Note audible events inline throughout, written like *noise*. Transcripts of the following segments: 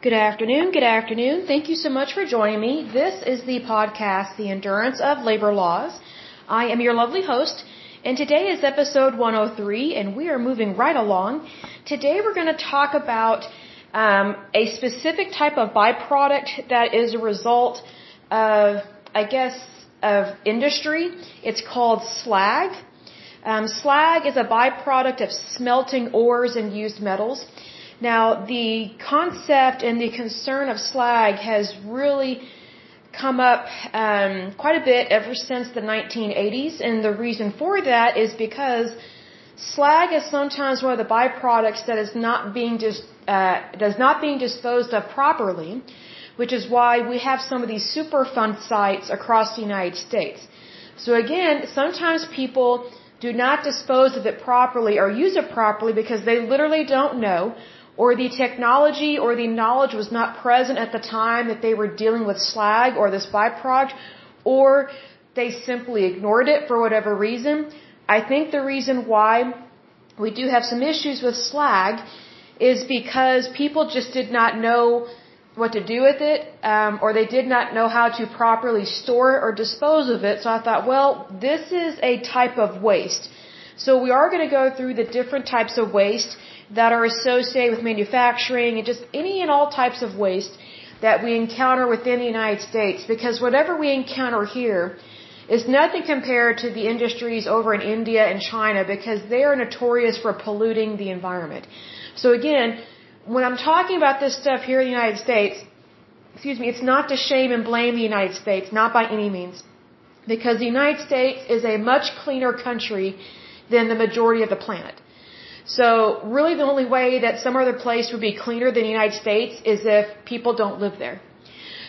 Good afternoon. Good afternoon. Thank you so much for joining me. This is the podcast, The Endurance of Labor Laws. I am your lovely host, and today is episode 103, and we are moving right along. Today we're going to talk about um, a specific type of byproduct that is a result of, I guess, of industry. It's called slag. Um, slag is a byproduct of smelting ores and used metals. Now, the concept and the concern of slag has really come up um, quite a bit ever since the 1980s, and the reason for that is because slag is sometimes one of the byproducts that is not being dis- uh, does not being disposed of properly, which is why we have some of these Superfund sites across the United States. So again, sometimes people do not dispose of it properly or use it properly because they literally don't know or the technology or the knowledge was not present at the time that they were dealing with slag or this byproduct or they simply ignored it for whatever reason. I think the reason why we do have some issues with slag is because people just did not know what to do with it, um, or they did not know how to properly store it or dispose of it. So I thought, well, this is a type of waste. So we are going to go through the different types of waste that are associated with manufacturing and just any and all types of waste that we encounter within the United States. Because whatever we encounter here is nothing compared to the industries over in India and China because they are notorious for polluting the environment. So again, when I'm talking about this stuff here in the United States, excuse me, it's not to shame and blame the United States, not by any means. Because the United States is a much cleaner country than the majority of the planet. So really the only way that some other place would be cleaner than the United States is if people don't live there.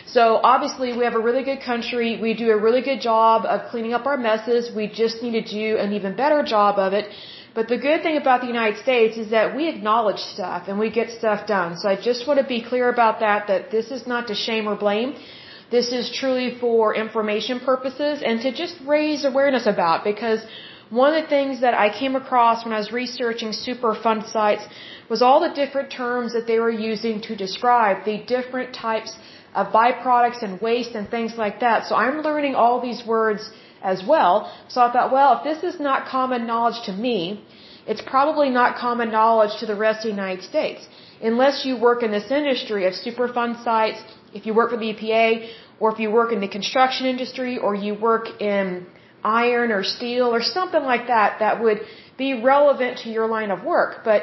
So obviously we have a really good country. We do a really good job of cleaning up our messes. We just need to do an even better job of it but the good thing about the United States is that we acknowledge stuff and we get stuff done. So I just want to be clear about that, that this is not to shame or blame. This is truly for information purposes and to just raise awareness about because one of the things that I came across when I was researching Superfund sites was all the different terms that they were using to describe the different types of byproducts and waste and things like that. So I'm learning all these words as well. So I thought, well, if this is not common knowledge to me, it's probably not common knowledge to the rest of the United States. Unless you work in this industry of Superfund sites, if you work for the EPA, or if you work in the construction industry, or you work in iron or steel or something like that, that would be relevant to your line of work. But,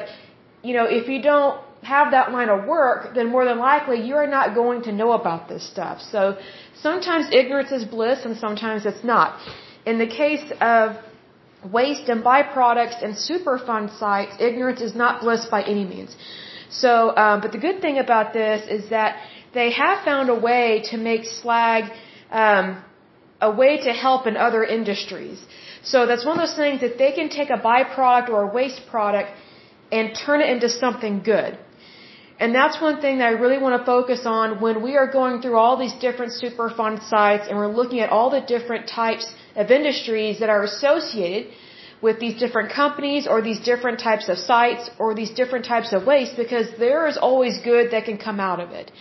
you know, if you don't have that line of work, then more than likely you are not going to know about this stuff. So sometimes ignorance is bliss and sometimes it's not. In the case of waste and byproducts and Superfund sites, ignorance is not bliss by any means. So, um, but the good thing about this is that they have found a way to make slag um, a way to help in other industries. So that's one of those things that they can take a byproduct or a waste product and turn it into something good. And that's one thing that I really want to focus on when we are going through all these different Superfund sites and we're looking at all the different types of industries that are associated with these different companies or these different types of sites or these different types of waste because there is always good that can come out of it.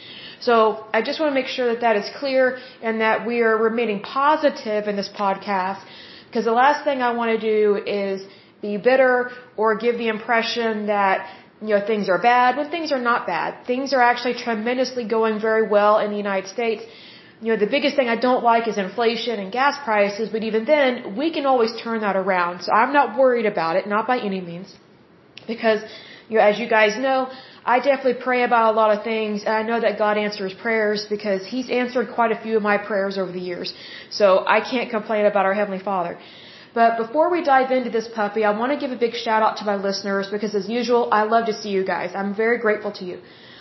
So I just want to make sure that that is clear and that we are remaining positive in this podcast because the last thing I want to do is be bitter or give the impression that you know, things are bad when things are not bad. Things are actually tremendously going very well in the United States. You know, the biggest thing I don't like is inflation and gas prices, but even then, we can always turn that around. So I'm not worried about it, not by any means. Because, you know, as you guys know, I definitely pray about a lot of things, and I know that God answers prayers because He's answered quite a few of my prayers over the years. So I can't complain about our Heavenly Father. But before we dive into this puppy, I want to give a big shout out to my listeners because as usual, I love to see you guys. I'm very grateful to you.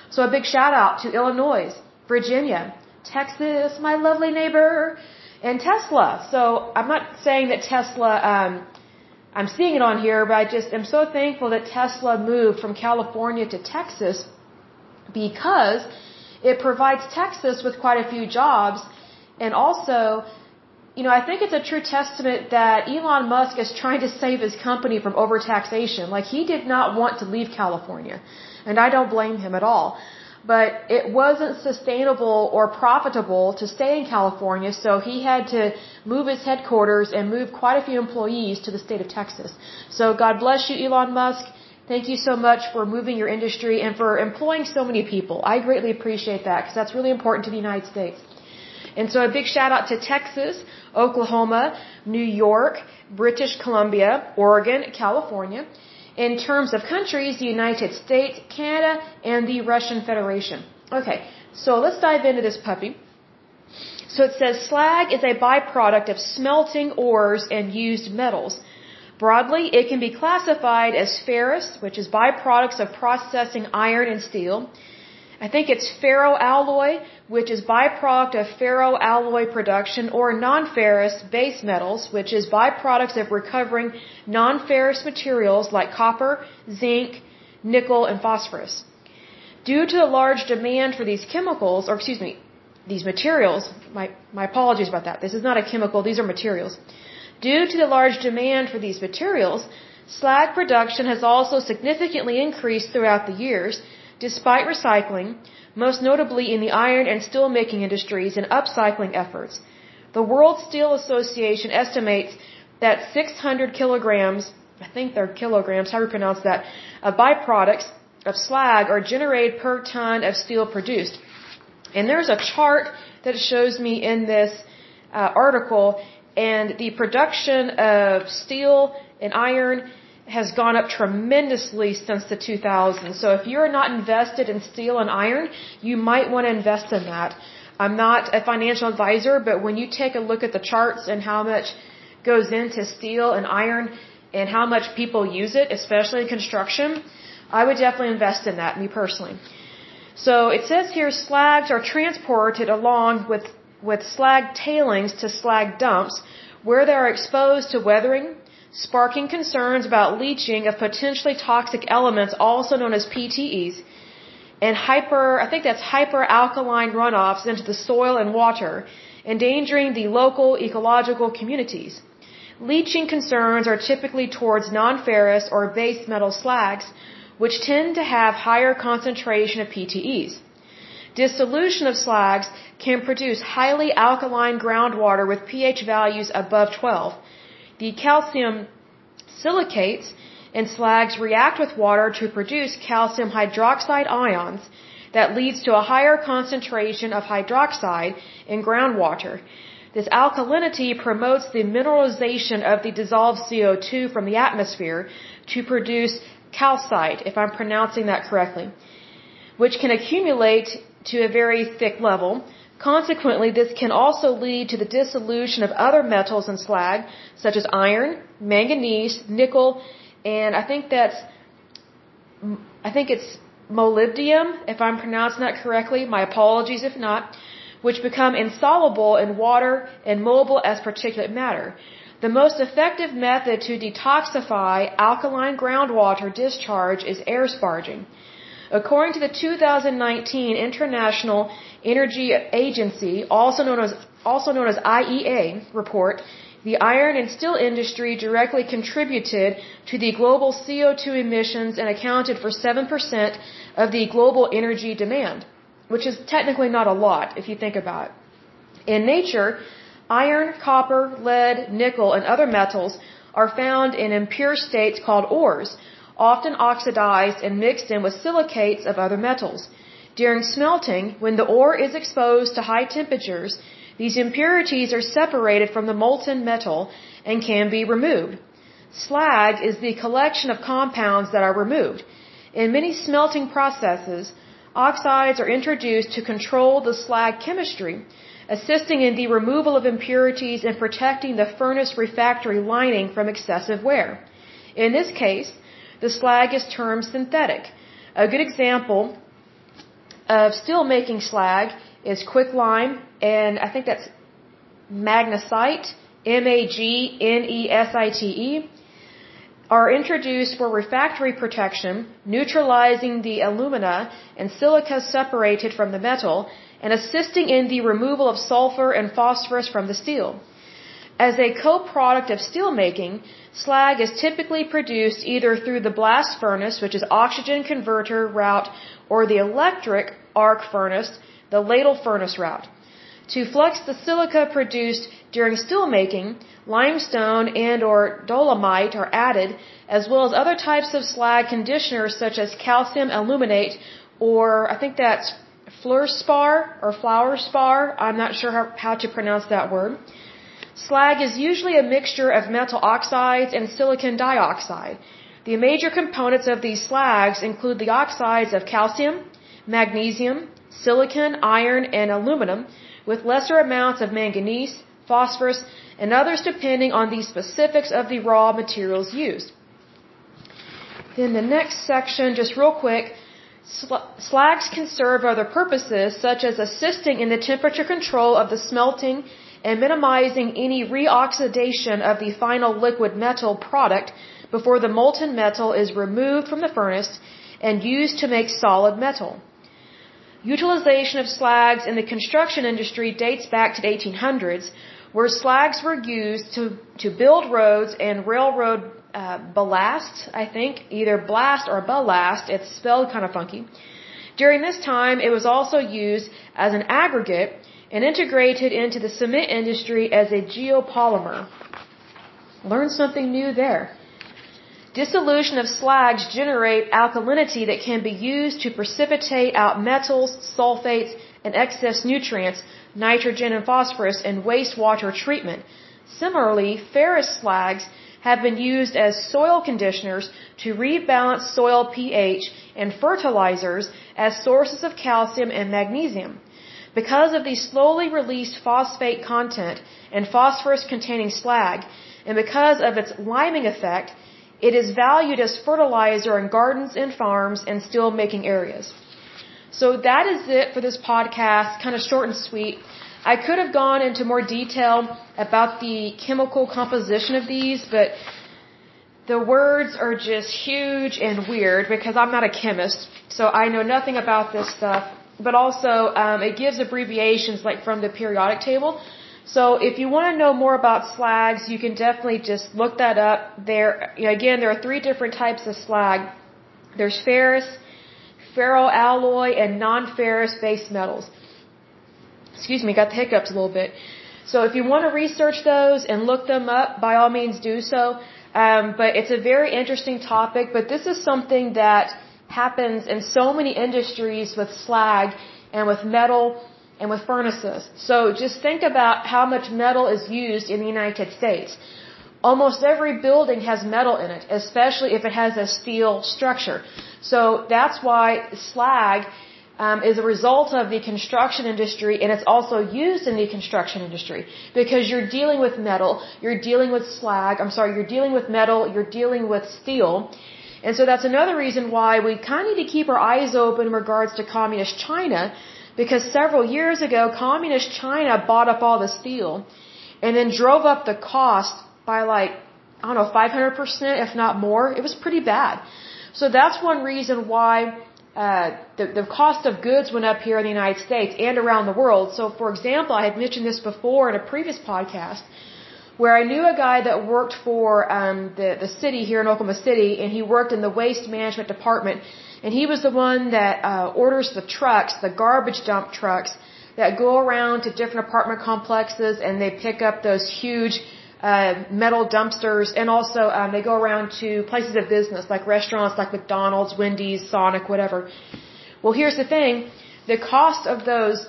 So a big shout out to Illinois, Virginia, Texas, my lovely neighbor, and Tesla. So I'm not saying that Tesla, um, I'm seeing it on here, but I just am so thankful that Tesla moved from California to Texas because it provides Texas with quite a few jobs and also you know, I think it's a true testament that Elon Musk is trying to save his company from overtaxation. Like he did not want to leave California. And I don't blame him at all. But it wasn't sustainable or profitable to stay in California, so he had to move his headquarters and move quite a few employees to the state of Texas. So God bless you, Elon Musk. Thank you so much for moving your industry and for employing so many people. I greatly appreciate that because that's really important to the United States. And so a big shout out to Texas, Oklahoma, New York, British Columbia, Oregon, California. In terms of countries, the United States, Canada, and the Russian Federation. Okay, so let's dive into this puppy. So it says slag is a byproduct of smelting ores and used metals. Broadly, it can be classified as ferrous, which is byproducts of processing iron and steel, I think it's ferroalloy, which is byproduct of ferroalloy production, or non-ferrous base metals, which is byproducts of recovering non-ferrous materials like copper, zinc, nickel, and phosphorus. Due to the large demand for these chemicals, or excuse me, these materials, my, my apologies about that. This is not a chemical, these are materials. Due to the large demand for these materials, slag production has also significantly increased throughout the years, despite recycling, most notably in the iron and steel making industries and upcycling efforts. The World Steel Association estimates that 600 kilograms, I think they're kilograms, how do you pronounce that, of byproducts of slag are generated per ton of steel produced. And there's a chart that shows me in this uh, article, and the production of steel and iron has gone up tremendously since the 2000s. So if you're not invested in steel and iron, you might want to invest in that. I'm not a financial advisor, but when you take a look at the charts and how much goes into steel and iron and how much people use it, especially in construction, I would definitely invest in that, me personally. So it says here slags are transported along with, with slag tailings to slag dumps where they are exposed to weathering, sparking concerns about leaching of potentially toxic elements, also known as PTEs, and hyper, I think that's hyperalkaline runoffs into the soil and water, endangering the local ecological communities. Leaching concerns are typically towards non-ferrous or base metal slags, which tend to have higher concentration of PTEs. Dissolution of slags can produce highly alkaline groundwater with pH values above 12, the calcium silicates in slags react with water to produce calcium hydroxide ions that leads to a higher concentration of hydroxide in groundwater. This alkalinity promotes the mineralization of the dissolved CO2 from the atmosphere to produce calcite, if I'm pronouncing that correctly, which can accumulate to a very thick level, Consequently, this can also lead to the dissolution of other metals in slag, such as iron, manganese, nickel, and I think that's, I think it's molybdenum, if I'm pronouncing that correctly. My apologies if not, which become insoluble in water and mobile as particulate matter. The most effective method to detoxify alkaline groundwater discharge is air sparging. According to the 2019 International Energy Agency, also known as, also known as IEA report, the iron and steel industry directly contributed to the global CO2 emissions and accounted for 7% of the global energy demand, which is technically not a lot if you think about it. In nature, iron, copper, lead, nickel, and other metals are found in impure states called ores, often oxidized and mixed in with silicates of other metals. During smelting, when the ore is exposed to high temperatures, these impurities are separated from the molten metal and can be removed. Slag is the collection of compounds that are removed. In many smelting processes, oxides are introduced to control the slag chemistry, assisting in the removal of impurities and protecting the furnace refractory lining from excessive wear. In this case, the slag is termed synthetic. A good example of steel making slag is quicklime, and I think that's magnesite, M-A-G-N-E-S-I-T-E, are introduced for refractory protection, neutralizing the alumina and silica separated from the metal, and assisting in the removal of sulfur and phosphorus from the steel. As a co-product of steelmaking, slag is typically produced either through the blast furnace, which is oxygen converter route, or the electric arc furnace, the ladle furnace route. To flux the silica produced during steelmaking, limestone and or dolomite are added, as well as other types of slag conditioners such as calcium aluminate or I think that's fluorspar or fluorspar. I'm not sure how, how to pronounce that word. Slag is usually a mixture of metal oxides and silicon dioxide. The major components of these slags include the oxides of calcium, magnesium, silicon, iron, and aluminum, with lesser amounts of manganese, phosphorus, and others depending on the specifics of the raw materials used. Then the next section, just real quick, slags can serve other purposes, such as assisting in the temperature control of the smelting and minimizing any reoxidation of the final liquid metal product before the molten metal is removed from the furnace and used to make solid metal. Utilization of slags in the construction industry dates back to the 1800s, where slags were used to, to build roads and railroad uh, ballast, I think, either blast or ballast, it's spelled kind of funky. During this time, it was also used as an aggregate and integrated into the cement industry as a geopolymer. Learn something new there. Dissolution of slags generate alkalinity that can be used to precipitate out metals, sulfates, and excess nutrients, nitrogen and phosphorus, in wastewater treatment. Similarly, ferrous slags have been used as soil conditioners to rebalance soil pH and fertilizers as sources of calcium and magnesium. Because of the slowly released phosphate content and phosphorus containing slag, and because of its liming effect, it is valued as fertilizer in gardens and farms and steel making areas. So that is it for this podcast, kind of short and sweet. I could have gone into more detail about the chemical composition of these, but the words are just huge and weird because I'm not a chemist, so I know nothing about this stuff but also um, it gives abbreviations like from the periodic table. So if you want to know more about slags, you can definitely just look that up. There, you know, again, there are three different types of slag. There's ferrous, ferroalloy, and non-ferrous base metals. Excuse me, got the hiccups a little bit. So if you want to research those and look them up, by all means do so. Um, but it's a very interesting topic. But this is something that happens in so many industries with slag and with metal and with furnaces. So just think about how much metal is used in the United States. Almost every building has metal in it, especially if it has a steel structure. So that's why slag um, is a result of the construction industry and it's also used in the construction industry because you're dealing with metal, you're dealing with slag, I'm sorry, you're dealing with metal, you're dealing with steel, and so that's another reason why we kind of need to keep our eyes open in regards to communist China, because several years ago, communist China bought up all the steel and then drove up the cost by like, I don't know, 500%, if not more. It was pretty bad. So that's one reason why uh, the, the cost of goods went up here in the United States and around the world. So, for example, I had mentioned this before in a previous podcast where I knew a guy that worked for um, the the city here in Oklahoma City, and he worked in the waste management department, and he was the one that uh, orders the trucks, the garbage dump trucks that go around to different apartment complexes, and they pick up those huge uh, metal dumpsters, and also um, they go around to places of business like restaurants like McDonald's, Wendy's, Sonic, whatever. Well, here's the thing: the cost of those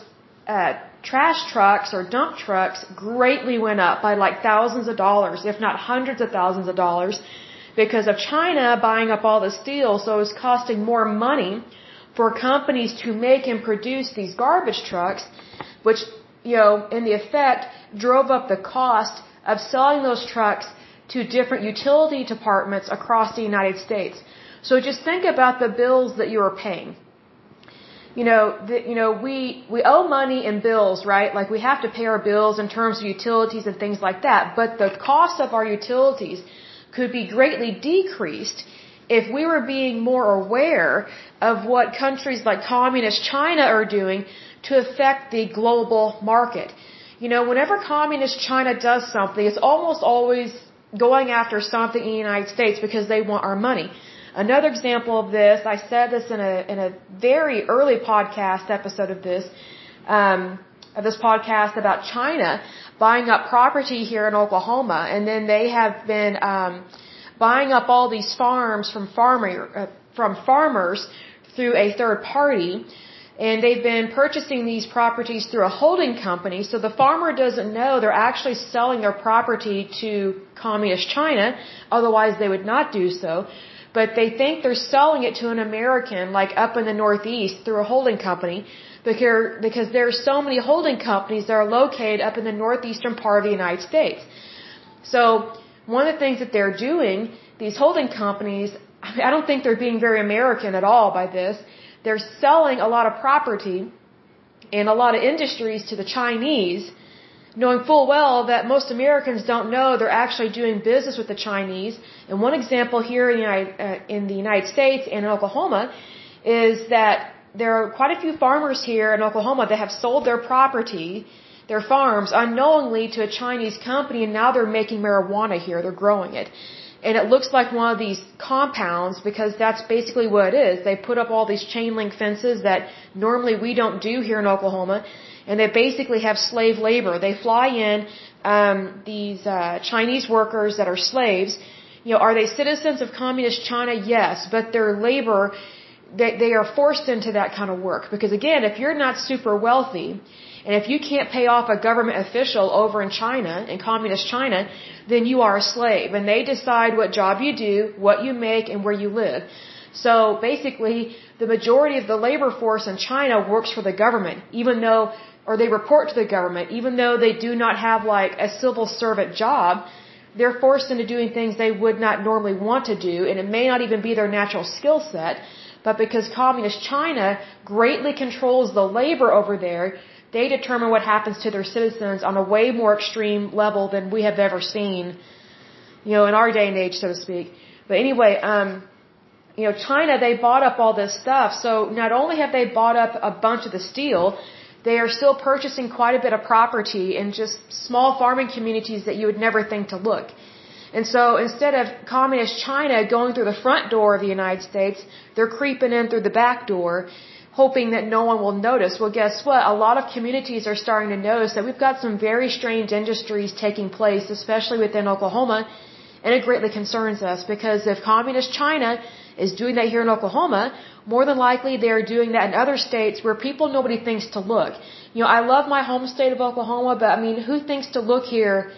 uh, trash trucks or dump trucks greatly went up by like thousands of dollars, if not hundreds of thousands of dollars, because of China buying up all the steel. So it was costing more money for companies to make and produce these garbage trucks, which, you know, in the effect drove up the cost of selling those trucks to different utility departments across the United States. So just think about the bills that you are paying you know, the, you know, we we owe money in bills, right? Like we have to pay our bills in terms of utilities and things like that. But the cost of our utilities could be greatly decreased if we were being more aware of what countries like communist China are doing to affect the global market. You know, whenever communist China does something, it's almost always going after something in the United States because they want our money. Another example of this, I said this in a in a very early podcast episode of this, um, of this podcast about China buying up property here in Oklahoma, and then they have been um, buying up all these farms from farmer uh, from farmers through a third party. And they've been purchasing these properties through a holding company, so the farmer doesn't know they're actually selling their property to communist China, otherwise they would not do so but they think they're selling it to an American, like up in the Northeast, through a holding company, because there are so many holding companies that are located up in the northeastern part of the United States. So one of the things that they're doing, these holding companies, I don't think they're being very American at all by this. They're selling a lot of property and a lot of industries to the Chinese knowing full well that most Americans don't know they're actually doing business with the Chinese. And one example here in the United, uh, in the United States and in Oklahoma is that there are quite a few farmers here in Oklahoma that have sold their property, their farms, unknowingly to a Chinese company, and now they're making marijuana here. They're growing it. And it looks like one of these compounds because that's basically what it is. They put up all these chain link fences that normally we don't do here in Oklahoma and they basically have slave labor. They fly in um, these uh, Chinese workers that are slaves. You know, are they citizens of communist China? Yes, but their labor, they, they are forced into that kind of work because again, if you're not super wealthy. And if you can't pay off a government official over in China, in communist China, then you are a slave. And they decide what job you do, what you make, and where you live. So basically, the majority of the labor force in China works for the government, even though or they report to the government, even though they do not have like a civil servant job, they're forced into doing things they would not normally want to do, and it may not even be their natural skill set, but because communist China greatly controls the labor over there, they determine what happens to their citizens on a way more extreme level than we have ever seen, you know, in our day and age, so to speak. But anyway, um, you know, China, they bought up all this stuff. So not only have they bought up a bunch of the steel, they are still purchasing quite a bit of property in just small farming communities that you would never think to look. And so instead of communist China going through the front door of the United States, they're creeping in through the back door, hoping that no one will notice. Well, guess what? A lot of communities are starting to notice that we've got some very strange industries taking place, especially within Oklahoma, and it greatly concerns us because if communist China is doing that here in Oklahoma, more than likely they are doing that in other states where people nobody thinks to look. You know, I love my home state of Oklahoma, but I mean, who thinks to look here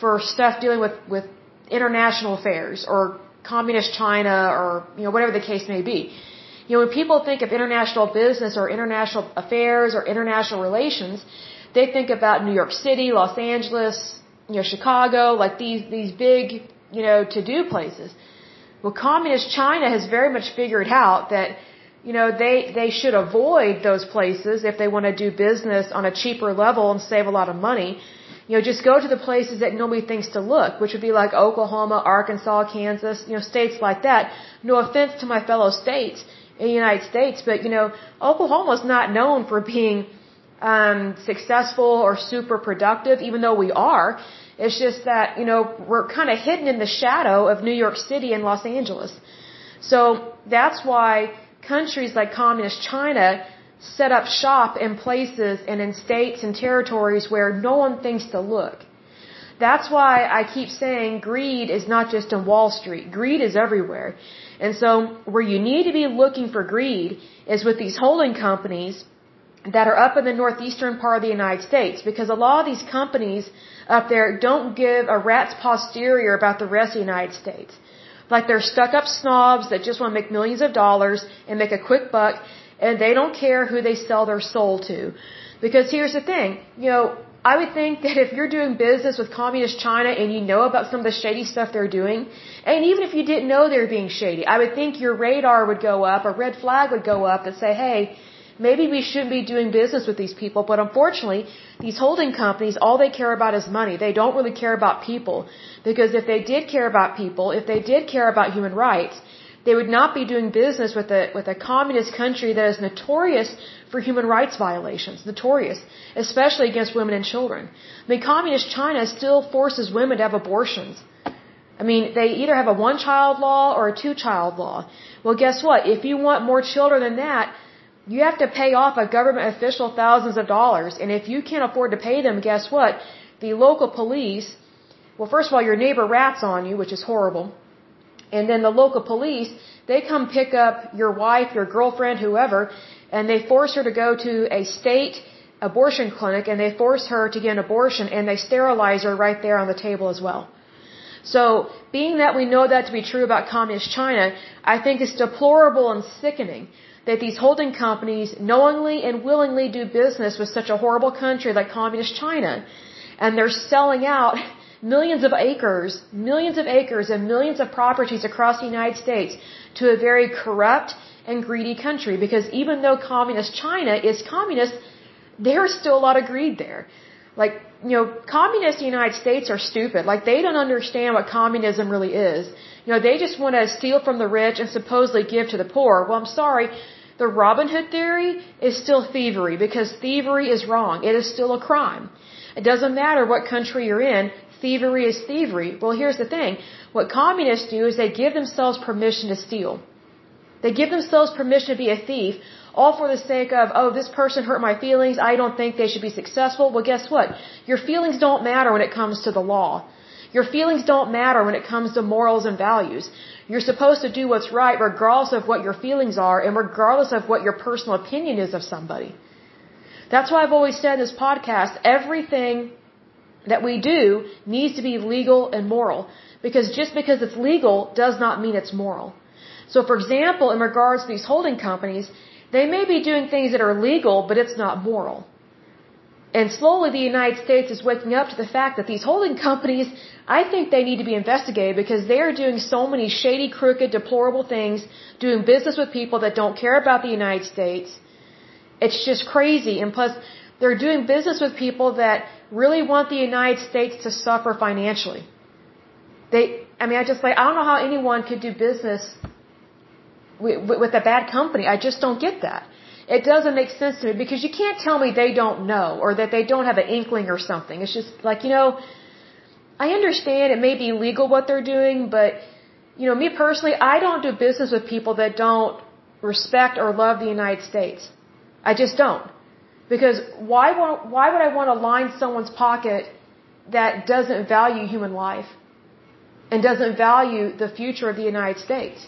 for stuff dealing with with international affairs or communist China or you know whatever the case may be. You know, when people think of international business or international affairs or international relations, they think about New York City, Los Angeles, you know, Chicago, like these these big, you know, to-do places. Well, communist China has very much figured out that, you know, they, they should avoid those places if they want to do business on a cheaper level and save a lot of money. You know, just go to the places that nobody thinks to look, which would be like Oklahoma, Arkansas, Kansas, you know, states like that. No offense to my fellow states in the United States, but, you know, Oklahoma's not known for being um, successful or super productive, even though we are. It's just that, you know, we're kind of hidden in the shadow of New York City and Los Angeles. So that's why countries like communist China set up shop in places and in states and territories where no one thinks to look. That's why I keep saying greed is not just in Wall Street. Greed is everywhere. And so where you need to be looking for greed is with these holding companies that are up in the northeastern part of the United States because a lot of these companies up there don't give a rat's posterior about the rest of the United States. Like they're stuck up snobs that just want to make millions of dollars and make a quick buck and they don't care who they sell their soul to. Because here's the thing, you know, I would think that if you're doing business with communist China and you know about some of the shady stuff they're doing, and even if you didn't know they were being shady, I would think your radar would go up, a red flag would go up that say, hey, maybe we shouldn't be doing business with these people, but unfortunately, these holding companies, all they care about is money. They don't really care about people. Because if they did care about people, if they did care about human rights, they would not be doing business with a, with a communist country that is notorious for human rights violations. Notorious. Especially against women and children. I mean, communist China still forces women to have abortions. I mean, they either have a one child law or a two child law. Well, guess what? If you want more children than that, you have to pay off a government official thousands of dollars. And if you can't afford to pay them, guess what? The local police, well, first of all, your neighbor rats on you, which is horrible. And then the local police, they come pick up your wife, your girlfriend, whoever, and they force her to go to a state abortion clinic and they force her to get an abortion and they sterilize her right there on the table as well. So, being that we know that to be true about communist China, I think it's deplorable and sickening that these holding companies knowingly and willingly do business with such a horrible country like communist China. And they're selling out *laughs* millions of acres, millions of acres and millions of properties across the United States to a very corrupt and greedy country because even though communist China is communist, there's still a lot of greed there. Like, you know, communists in the United States are stupid. Like, they don't understand what communism really is. You know, they just want to steal from the rich and supposedly give to the poor. Well, I'm sorry. The Robin Hood theory is still thievery because thievery is wrong. It is still a crime. It doesn't matter what country you're in. Thievery is thievery. Well, here's the thing. What communists do is they give themselves permission to steal. They give themselves permission to be a thief, all for the sake of, oh, this person hurt my feelings. I don't think they should be successful. Well, guess what? Your feelings don't matter when it comes to the law. Your feelings don't matter when it comes to morals and values. You're supposed to do what's right regardless of what your feelings are and regardless of what your personal opinion is of somebody. That's why I've always said in this podcast, everything that we do needs to be legal and moral. Because just because it's legal does not mean it's moral. So for example, in regards to these holding companies, they may be doing things that are legal, but it's not moral. And slowly the United States is waking up to the fact that these holding companies, I think they need to be investigated because they are doing so many shady, crooked, deplorable things, doing business with people that don't care about the United States. It's just crazy. And plus, they're doing business with people that really want the United States to suffer financially. They, I mean, I just like, I don't know how anyone could do business with a bad company. I just don't get that. It doesn't make sense to me because you can't tell me they don't know or that they don't have an inkling or something. It's just like, you know, I understand it may be illegal what they're doing, but, you know, me personally, I don't do business with people that don't respect or love the United States. I just don't. Because why, why would I want to line someone's pocket that doesn't value human life and doesn't value the future of the United States?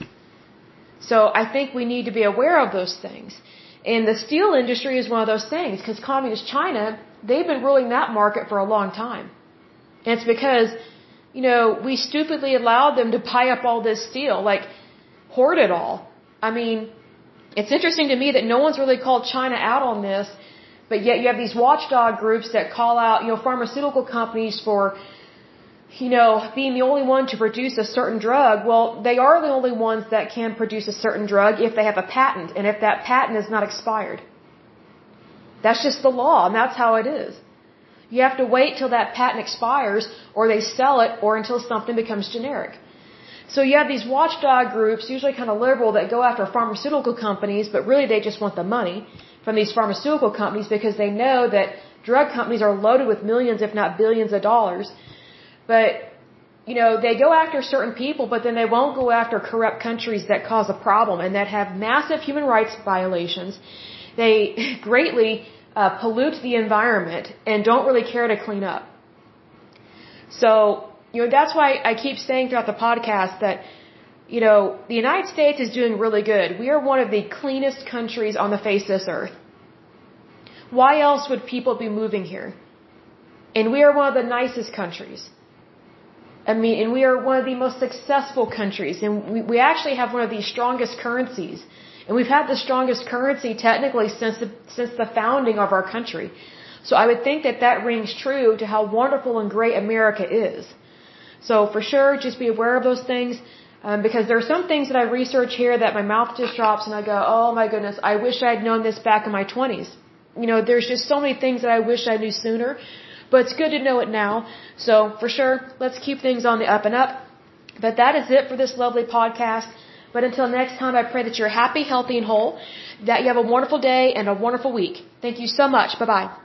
So I think we need to be aware of those things. And the steel industry is one of those things because communist China, they've been ruling that market for a long time. And it's because, you know, we stupidly allowed them to buy up all this steel, like hoard it all. I mean, it's interesting to me that no one's really called China out on this but yet you have these watchdog groups that call out, you know, pharmaceutical companies for, you know, being the only one to produce a certain drug. Well, they are the only ones that can produce a certain drug if they have a patent and if that patent is not expired. That's just the law and that's how it is. You have to wait till that patent expires or they sell it or until something becomes generic. So you have these watchdog groups, usually kind of liberal, that go after pharmaceutical companies, but really they just want the money from these pharmaceutical companies because they know that drug companies are loaded with millions, if not billions of dollars. But, you know, they go after certain people, but then they won't go after corrupt countries that cause a problem and that have massive human rights violations. They *laughs* greatly uh, pollute the environment and don't really care to clean up. So, you know, that's why I keep saying throughout the podcast that you know, the United States is doing really good. We are one of the cleanest countries on the face of this earth. Why else would people be moving here? And we are one of the nicest countries. I mean, and we are one of the most successful countries. And we, we actually have one of the strongest currencies. And we've had the strongest currency technically since the, since the founding of our country. So I would think that that rings true to how wonderful and great America is. So for sure, just be aware of those things. Um, because there are some things that I research here that my mouth just drops and I go, oh my goodness, I wish I had known this back in my 20s. You know, there's just so many things that I wish I knew sooner, but it's good to know it now. So for sure, let's keep things on the up and up. But that is it for this lovely podcast. But until next time, I pray that you're happy, healthy, and whole, that you have a wonderful day and a wonderful week. Thank you so much. Bye bye.